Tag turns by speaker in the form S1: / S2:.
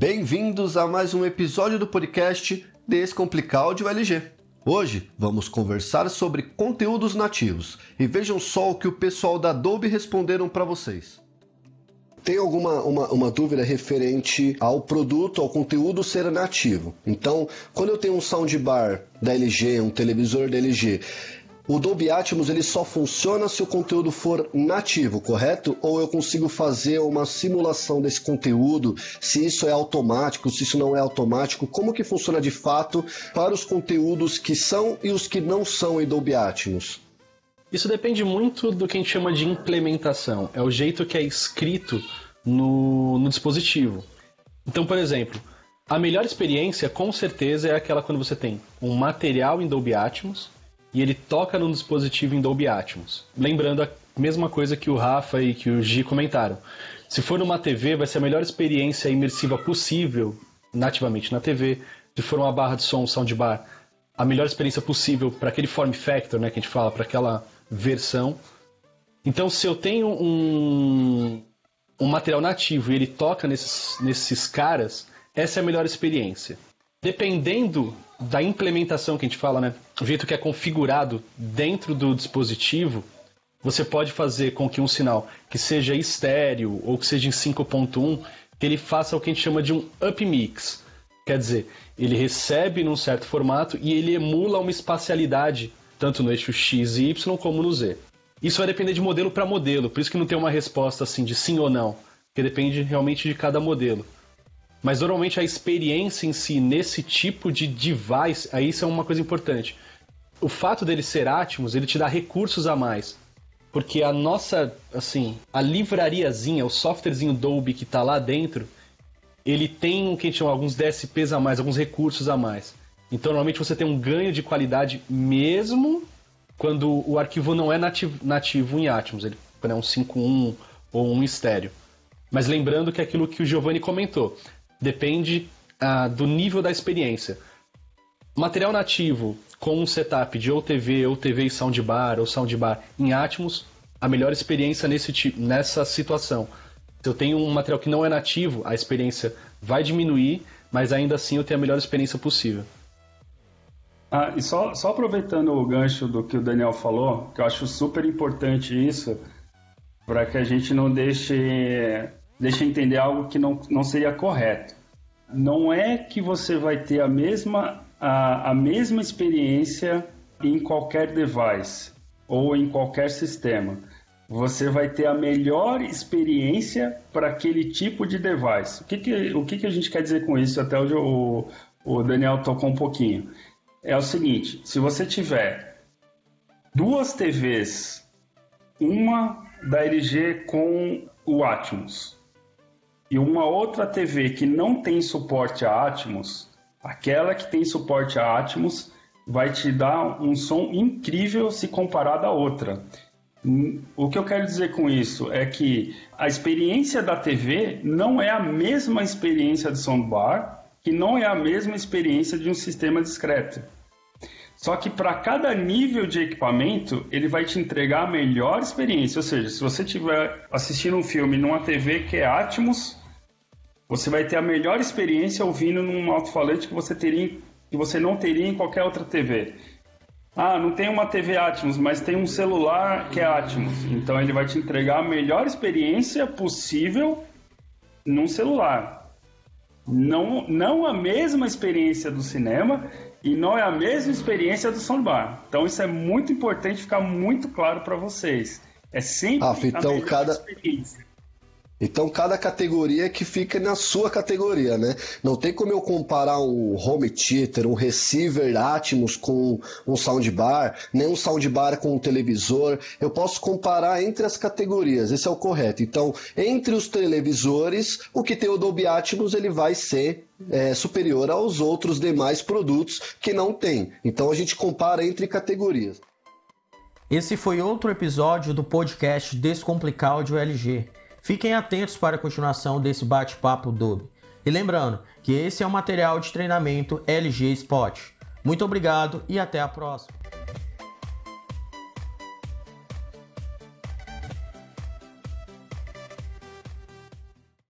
S1: Bem-vindos a mais um episódio do podcast Descomplicar Áudio LG. Hoje vamos conversar sobre conteúdos nativos e vejam só o que o pessoal da Adobe responderam para vocês. Tem alguma uma, uma dúvida referente ao produto, ao conteúdo ser nativo? Então, quando eu tenho um soundbar da LG, um televisor da LG, o Dolby Atmos ele só funciona se o conteúdo for nativo, correto? Ou eu consigo fazer uma simulação desse conteúdo, se isso é automático, se isso não é automático? Como que funciona de fato para os conteúdos que são e os que não são em Dolby Atmos?
S2: Isso depende muito do que a gente chama de implementação. É o jeito que é escrito no, no dispositivo. Então, por exemplo, a melhor experiência com certeza é aquela quando você tem um material em Dolby Atmos e ele toca num dispositivo em Dolby Atmos. Lembrando a mesma coisa que o Rafa e que o Gi comentaram. Se for numa TV, vai ser a melhor experiência imersiva possível, nativamente na TV. Se for uma barra de som, soundbar, a melhor experiência possível para aquele form factor, né, que a gente fala, para aquela versão. Então, se eu tenho um, um material nativo e ele toca nesses, nesses caras, essa é a melhor experiência. Dependendo da implementação que a gente fala, né? O jeito que é configurado dentro do dispositivo, você pode fazer com que um sinal que seja estéreo ou que seja em 5.1, que ele faça o que a gente chama de um upmix. Quer dizer, ele recebe num certo formato e ele emula uma espacialidade, tanto no eixo X e Y como no Z. Isso vai depender de modelo para modelo, por isso que não tem uma resposta assim de sim ou não, que depende realmente de cada modelo. Mas normalmente a experiência em si nesse tipo de device, aí isso é uma coisa importante. O fato dele ser Atmos, ele te dá recursos a mais. Porque a nossa, assim, a livrariazinha, o softwarezinho Dolby que está lá dentro, ele tem o que a gente chama alguns DSPs a mais, alguns recursos a mais. Então normalmente você tem um ganho de qualidade mesmo quando o arquivo não é nativo, nativo em Atmos, ele é um 5.1 ou um estéreo. Mas lembrando que é aquilo que o Giovanni comentou, depende ah, do nível da experiência. Material nativo com um setup de ou TV, ou TV e soundbar, ou soundbar em Atmos, a melhor experiência nesse, nessa situação. Se eu tenho um material que não é nativo, a experiência vai diminuir, mas ainda assim eu tenho a melhor experiência possível.
S3: Ah, e só, só aproveitando o gancho do que o Daniel falou, que eu acho super importante isso, para que a gente não deixe deixa entender algo que não, não seria correto. Não é que você vai ter a mesma, a, a mesma experiência em qualquer device ou em qualquer sistema. Você vai ter a melhor experiência para aquele tipo de device. O que, que, o que, que a gente quer dizer com isso? Até hoje o, o Daniel tocou um pouquinho. É o seguinte: se você tiver duas TVs, uma da LG com o Atmos e uma outra TV que não tem suporte a Atmos, aquela que tem suporte a Atmos vai te dar um som incrível se comparado à outra. O que eu quero dizer com isso é que a experiência da TV não é a mesma experiência de soundbar, que não é a mesma experiência de um sistema discreto. Só que para cada nível de equipamento, ele vai te entregar a melhor experiência. Ou seja, se você estiver assistindo um filme numa TV que é Atmos, você vai ter a melhor experiência ouvindo num alto-falante que você teria que você não teria em qualquer outra TV. Ah, não tem uma TV Atmos, mas tem um celular que é Atmos. Então ele vai te entregar a melhor experiência possível num celular. Não, não a mesma experiência do cinema e não é a mesma experiência do soundbar. Então isso é muito importante ficar muito claro para vocês. É sempre
S1: ah, então, a melhor cada...
S3: experiência.
S1: Então cada categoria que fica na sua categoria, né? Não tem como eu comparar um home theater, um receiver Atmos com um soundbar, nem um soundbar com um televisor. Eu posso comparar entre as categorias, esse é o correto. Então, entre os televisores, o que tem o Dolby Atmos ele vai ser é, superior aos outros demais produtos que não tem. Então a gente compara entre categorias.
S4: Esse foi outro episódio do podcast Descomplicar Audio LG. Fiquem atentos para a continuação desse bate-papo Dub. E lembrando que esse é o material de treinamento LG Spot. Muito obrigado e até a próxima.